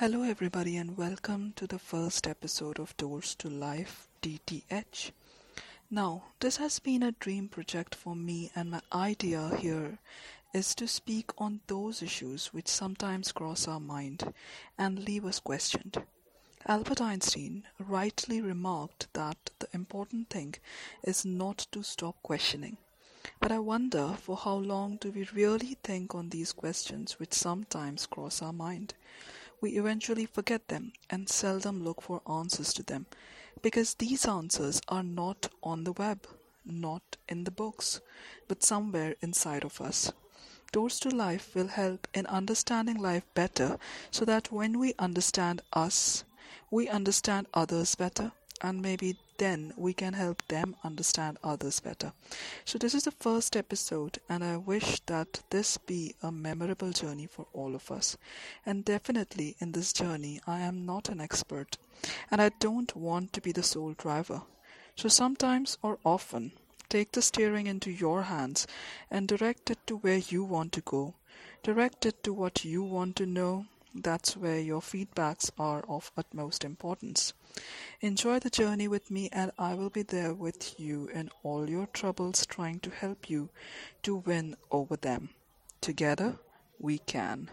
Hello, everybody, and welcome to the first episode of Doors to Life DTL. Now, this has been a dream project for me, and my idea here is to speak on those issues which sometimes cross our mind and leave us questioned. Albert Einstein rightly remarked that the important thing is not to stop questioning. But I wonder for how long do we really think on these questions which sometimes cross our mind? We eventually forget them and seldom look for answers to them because these answers are not on the web, not in the books, but somewhere inside of us. Doors to Life will help in understanding life better so that when we understand us, we understand others better and maybe then we can help them understand others better. So, this is the first episode, and I wish that this be a memorable journey for all of us. And definitely in this journey, I am not an expert, and I don't want to be the sole driver. So, sometimes or often, take the steering into your hands and direct it to where you want to go. Direct it to what you want to know that's where your feedbacks are of utmost importance. Enjoy the journey with me, and I will be there with you in all your troubles, trying to help you to win over them. Together, we can.